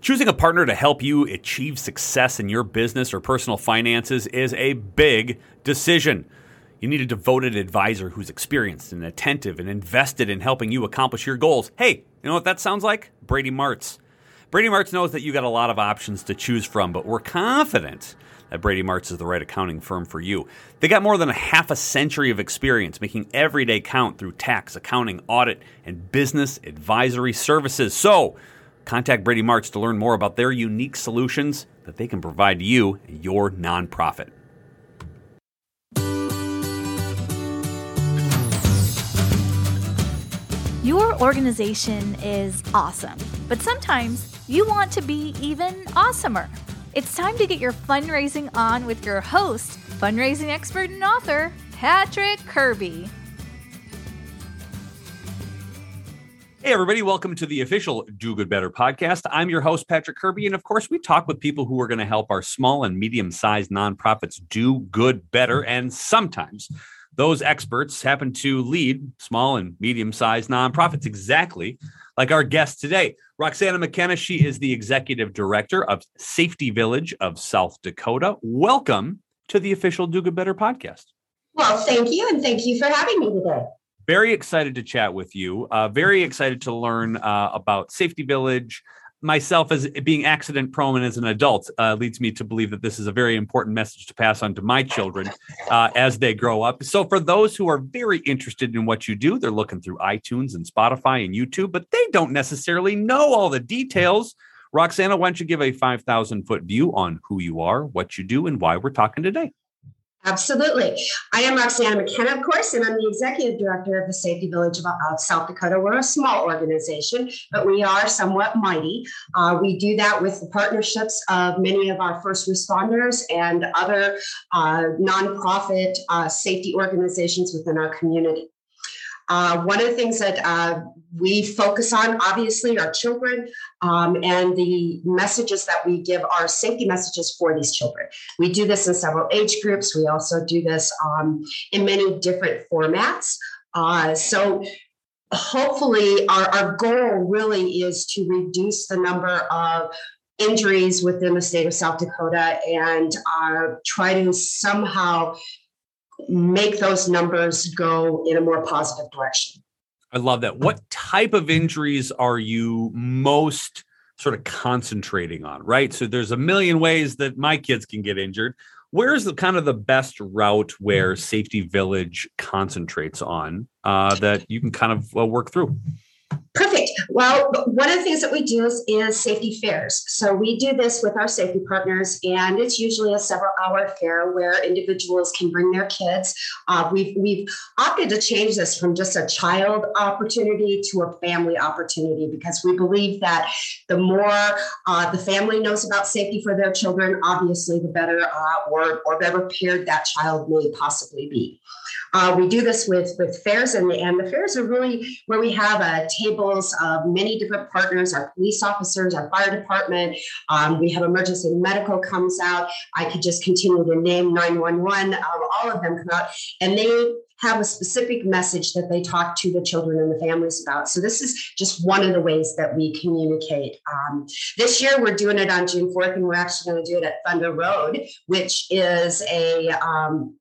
Choosing a partner to help you achieve success in your business or personal finances is a big decision. You need a devoted advisor who's experienced and attentive and invested in helping you accomplish your goals. Hey, you know what that sounds like? Brady Martz. Brady Martz knows that you got a lot of options to choose from, but we're confident that Brady Martz is the right accounting firm for you. They got more than a half a century of experience making every day count through tax, accounting, audit, and business advisory services. So, Contact Brady Martz to learn more about their unique solutions that they can provide you and your nonprofit. Your organization is awesome, but sometimes you want to be even awesomer. It's time to get your fundraising on with your host, fundraising expert and author, Patrick Kirby. Hey, everybody, welcome to the official Do Good Better podcast. I'm your host, Patrick Kirby. And of course, we talk with people who are going to help our small and medium sized nonprofits do good better. And sometimes those experts happen to lead small and medium sized nonprofits, exactly like our guest today. Roxanna McKenna, she is the executive director of Safety Village of South Dakota. Welcome to the official Do Good Better podcast. Well, thank you. And thank you for having me today very excited to chat with you. Uh, very excited to learn uh, about Safety Village. Myself, as being accident prone and as an adult, uh, leads me to believe that this is a very important message to pass on to my children uh, as they grow up. So, for those who are very interested in what you do, they're looking through iTunes and Spotify and YouTube, but they don't necessarily know all the details. Roxanna, why don't you give a 5,000 foot view on who you are, what you do, and why we're talking today? Absolutely. I am Roxanna McKenna, of course, and I'm the executive director of the Safety Village of, South Dakota. We're a small organization, but we are somewhat mighty. Uh, we do that with the partnerships of many of our first responders and other uh, nonprofit uh, safety organizations within our community. Uh, one of the things that uh, we focus on, obviously, are children um, and the messages that we give are safety messages for these children. We do this in several age groups. We also do this um, in many different formats. Uh, so, hopefully, our, our goal really is to reduce the number of injuries within the state of South Dakota and uh, try to somehow make those numbers go in a more positive direction. I love that. What type of injuries are you most sort of concentrating on, right? So there's a million ways that my kids can get injured. Where's the kind of the best route where Safety Village concentrates on uh, that you can kind of uh, work through? Perfect. Well, one of the things that we do is, is, safety fairs. So we do this with our safety partners, and it's usually a several hour fair where individuals can bring their kids. Uh, we've, we've opted to change this from just a child opportunity to a family opportunity because we believe that the more uh, the family knows about safety for their children, obviously, the better uh, or, or better prepared that child may possibly be. Uh, we do this with, with fairs, and the, and the fairs are really where we have uh, tables of many different partners our police officers, our fire department. Um, we have emergency medical comes out. I could just continue to name 911. Um, all of them come out, and they have a specific message that they talk to the children and the families about. So this is just one of the ways that we communicate. Um, this year we're doing it on June 4th, and we're actually going to do it at Thunder Road, which is a um,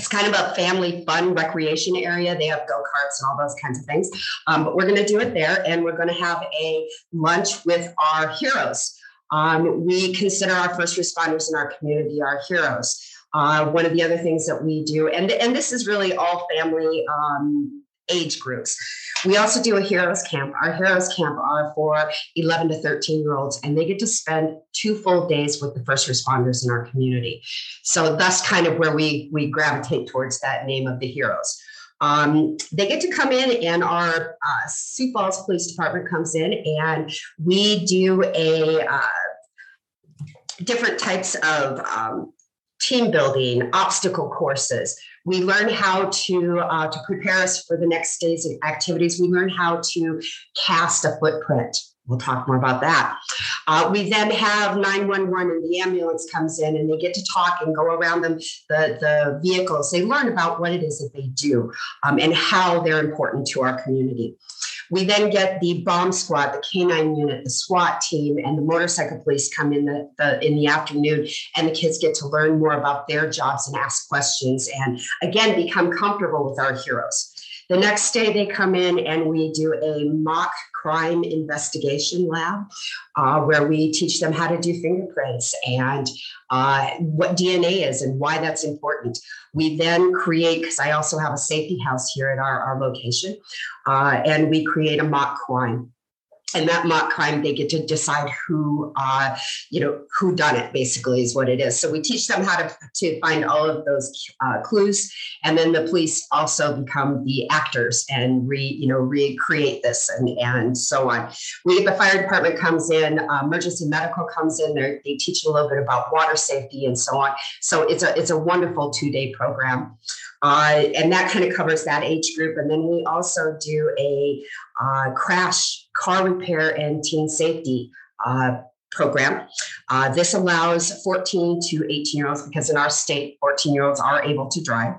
it's kind of a family fun recreation area. They have go karts and all those kinds of things. Um, but we're going to do it there, and we're going to have a lunch with our heroes. Um, we consider our first responders in our community our heroes. Uh, one of the other things that we do, and, and this is really all family um, age groups. We also do a heroes camp. Our heroes camp are for 11 to 13 year olds, and they get to spend two full days with the first responders in our community. So that's kind of where we we gravitate towards that name of the heroes. Um, they get to come in, and our uh, Sioux Falls Police Department comes in, and we do a uh, different types of um, team building, obstacle courses. We learn how to uh, to prepare us for the next day's activities. We learn how to cast a footprint. We'll talk more about that. Uh, we then have 911 and the ambulance comes in and they get to talk and go around them, the, the vehicles. They learn about what it is that they do um, and how they're important to our community. We then get the bomb squad, the canine unit, the SWAT team, and the motorcycle police come in the, the, in the afternoon, and the kids get to learn more about their jobs and ask questions, and again become comfortable with our heroes. The next day, they come in and we do a mock crime investigation lab uh, where we teach them how to do fingerprints and uh, what DNA is and why that's important. We then create, because I also have a safety house here at our, our location, uh, and we create a mock crime and that mock crime they get to decide who uh, you know who done it basically is what it is. So we teach them how to, to find all of those uh, clues. And then the police also become the actors and re you know recreate this and and so on. We the fire department comes in uh, emergency medical comes in they they teach a little bit about water safety and so on. So it's a it's a wonderful two day program uh, and that kind of covers that age group. And then we also do a uh, crash car repair and teen safety uh, program. Uh, this allows 14 to 18 year olds, because in our state, 14 year olds are able to drive.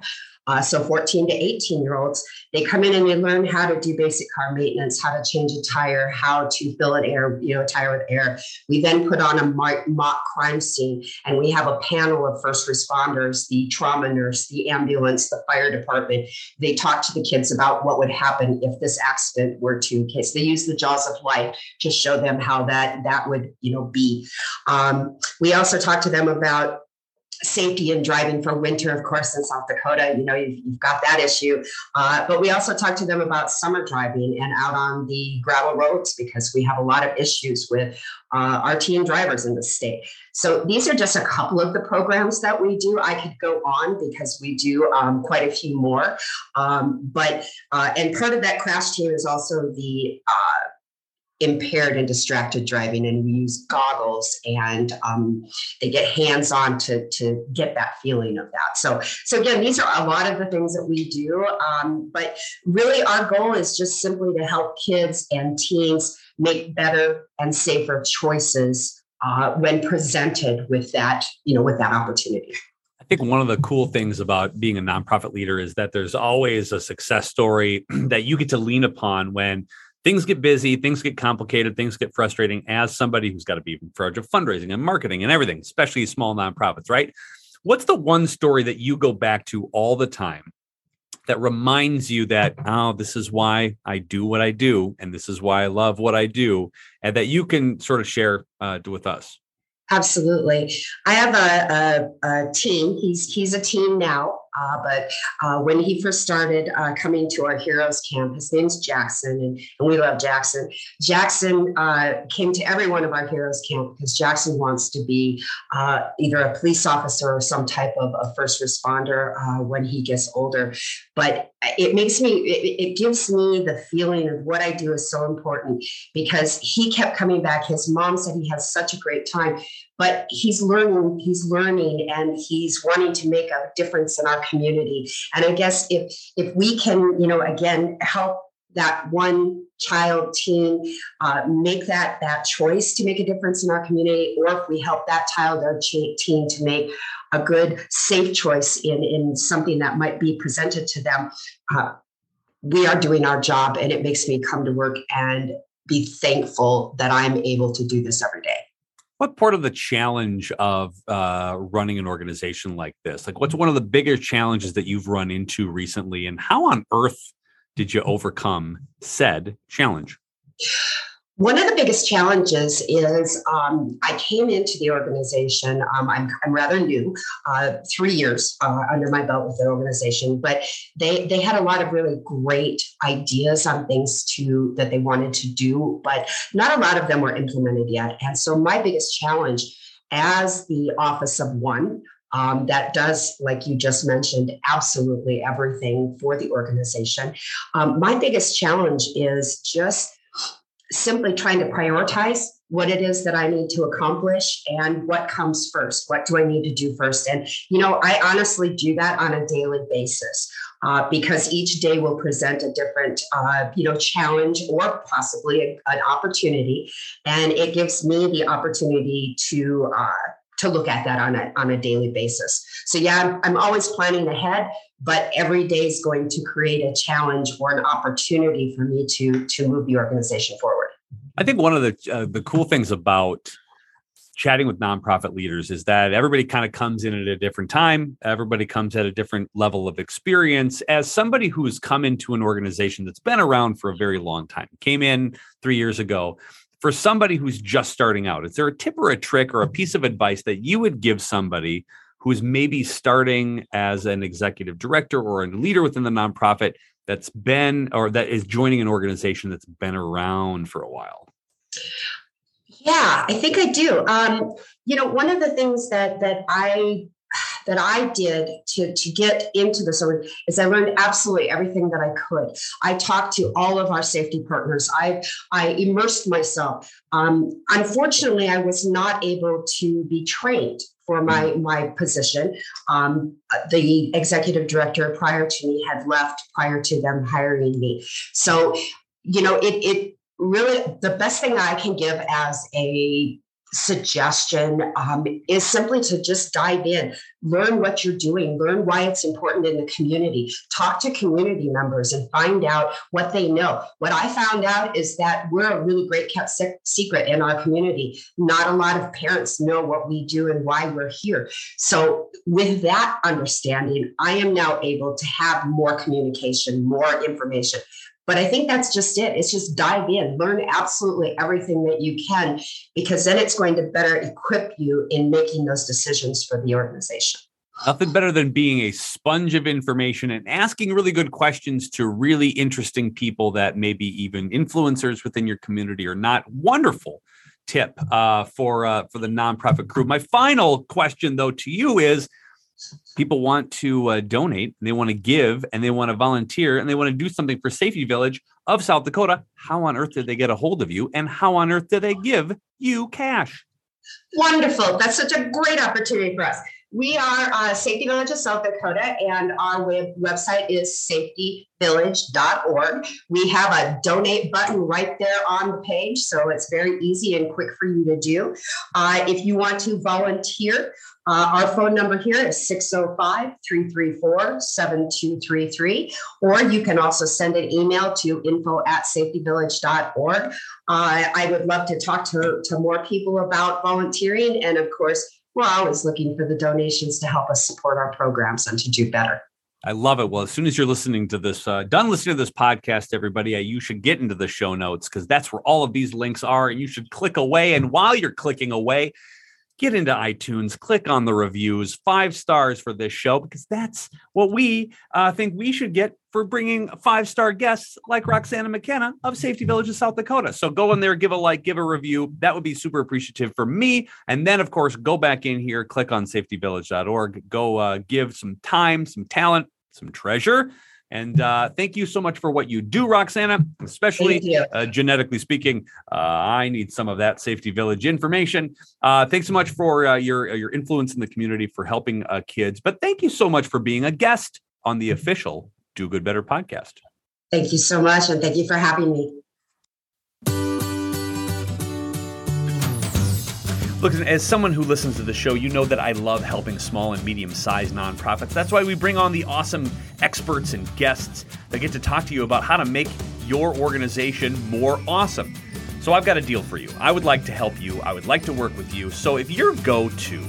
Uh, so 14 to 18 year olds, they come in and they learn how to do basic car maintenance, how to change a tire, how to fill an air, you know, tire with air. We then put on a mock crime scene and we have a panel of first responders, the trauma nurse, the ambulance, the fire department. They talk to the kids about what would happen if this accident were to case. They use the jaws of life to show them how that that would, you know, be. Um, we also talk to them about safety and driving for winter, of course, in South Dakota. You know, you've, you've got that issue. Uh, but we also talked to them about summer driving and out on the gravel roads because we have a lot of issues with uh, our teen drivers in the state. So these are just a couple of the programs that we do. I could go on because we do um, quite a few more. Um, but, uh, and part of that crash team is also the uh, impaired and distracted driving and we use goggles and um, they get hands on to, to get that feeling of that. So so again these are a lot of the things that we do um, but really our goal is just simply to help kids and teens make better and safer choices uh, when presented with that you know with that opportunity. I think one of the cool things about being a nonprofit leader is that there's always a success story that you get to lean upon when things get busy, things get complicated, things get frustrating as somebody who's got to be in charge of fundraising and marketing and everything, especially small nonprofits, right? What's the one story that you go back to all the time that reminds you that, oh, this is why I do what I do, and this is why I love what I do, and that you can sort of share uh, with us? Absolutely. I have a, a, a team. He's he's a team now. Uh, but uh, when he first started uh, coming to our Heroes Camp, his name's Jackson, and, and we love Jackson. Jackson uh, came to every one of our Heroes Camp because Jackson wants to be uh, either a police officer or some type of a first responder uh, when he gets older. But it makes me, it, it gives me the feeling of what I do is so important because he kept coming back. His mom said he has such a great time but he's learning he's learning and he's wanting to make a difference in our community. And i guess if if we can you know again help that one child teen uh, make that that choice to make a difference in our community or if we help that child or teen to make a good safe choice in in something that might be presented to them uh, we are doing our job and it makes me come to work and be thankful that i'm able to do this every day what part of the challenge of uh, running an organization like this? Like what's one of the bigger challenges that you've run into recently and how on earth did you overcome said challenge One of the biggest challenges is um, I came into the organization. Um, I'm, I'm rather new, uh, three years uh, under my belt with the organization, but they they had a lot of really great ideas on things to that they wanted to do, but not a lot of them were implemented yet. And so my biggest challenge as the office of one um, that does, like you just mentioned, absolutely everything for the organization. Um, my biggest challenge is just simply trying to prioritize what it is that I need to accomplish and what comes first. What do I need to do first? And, you know, I honestly do that on a daily basis uh, because each day will present a different, uh, you know, challenge or possibly a, an opportunity. And it gives me the opportunity to, uh, to look at that on a, on a daily basis. So yeah, I'm, I'm always planning ahead, but every day is going to create a challenge or an opportunity for me to to move the organization forward. I think one of the uh, the cool things about chatting with nonprofit leaders is that everybody kind of comes in at a different time. Everybody comes at a different level of experience. As somebody who's come into an organization that's been around for a very long time, came in three years ago, for somebody who's just starting out, is there a tip or a trick or a piece of advice that you would give somebody who's maybe starting as an executive director or a leader within the nonprofit that's been or that is joining an organization that's been around for a while? Yeah, I think I do. Um, you know, one of the things that that I that I did to, to get into this is I learned absolutely everything that I could. I talked to all of our safety partners. I, I immersed myself. Um, unfortunately, I was not able to be trained for my mm-hmm. my position. Um, the executive director prior to me had left prior to them hiring me. So, you know, it it really the best thing I can give as a suggestion um, is simply to just dive in, learn what you're doing, learn why it's important in the community, talk to community members and find out what they know. What I found out is that we're a really great kept secret in our community. Not a lot of parents know what we do and why we're here. So, with that understanding, I am now able to have more communication, more information. But I think that's just it. It's just dive in, learn absolutely everything that you can, because then it's going to better equip you in making those decisions for the organization. Nothing better than being a sponge of information and asking really good questions to really interesting people that maybe even influencers within your community are not. Wonderful tip uh, for uh, for the nonprofit crew. My final question, though, to you is people want to uh, donate, they want to give, and they want to volunteer, and they want to do something for Safety Village of South Dakota. How on earth did they get a hold of you? And how on earth did they give you cash? Wonderful. That's such a great opportunity for us. We are uh, Safety Village of South Dakota, and our web, website is safetyvillage.org. We have a donate button right there on the page, so it's very easy and quick for you to do. Uh, if you want to volunteer, uh, our phone number here is 605 334 7233, or you can also send an email to info at safetyvillage.org. Uh, I would love to talk to, to more people about volunteering. And of course, we're always looking for the donations to help us support our programs and to do better. I love it. Well, as soon as you're listening to this, uh, done listening to this podcast, everybody, uh, you should get into the show notes because that's where all of these links are. And you should click away. And while you're clicking away, get into iTunes, click on the reviews, five stars for this show, because that's what we uh, think we should get for bringing five star guests like Roxanna McKenna of Safety Village of South Dakota. So go in there, give a like, give a review. That would be super appreciative for me. And then, of course, go back in here, click on safetyvillage.org, go uh, give some time, some talent, some treasure and uh, thank you so much for what you do, Roxanna, especially uh, genetically speaking. Uh, I need some of that Safety Village information. Uh, thanks so much for uh, your, uh, your influence in the community for helping kids. But thank you so much for being a guest on the official Do Good Better podcast. Thank you so much. And thank you for having me. Look, as someone who listens to the show, you know that I love helping small and medium sized nonprofits. That's why we bring on the awesome experts and guests that get to talk to you about how to make your organization more awesome. So I've got a deal for you. I would like to help you, I would like to work with you. So if you're go to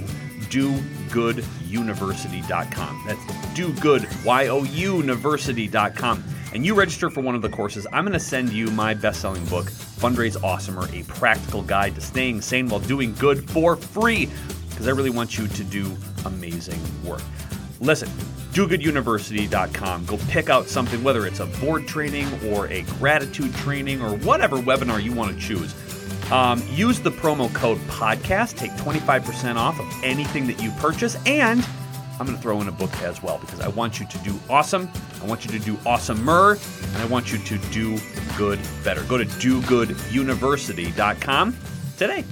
dogooduniversity.com, that's dogood, Y O U, university.com and you register for one of the courses, I'm going to send you my best selling book, Fundraise Awesomer, a practical guide to staying sane while doing good for free, because I really want you to do amazing work. Listen, dogooduniversity.com. Go pick out something, whether it's a board training or a gratitude training or whatever webinar you want to choose. Um, use the promo code podcast, take 25% off of anything that you purchase, and I'm going to throw in a book as well because I want you to do awesome. I want you to do awesomer, and I want you to do good better. Go to dogooduniversity.com today.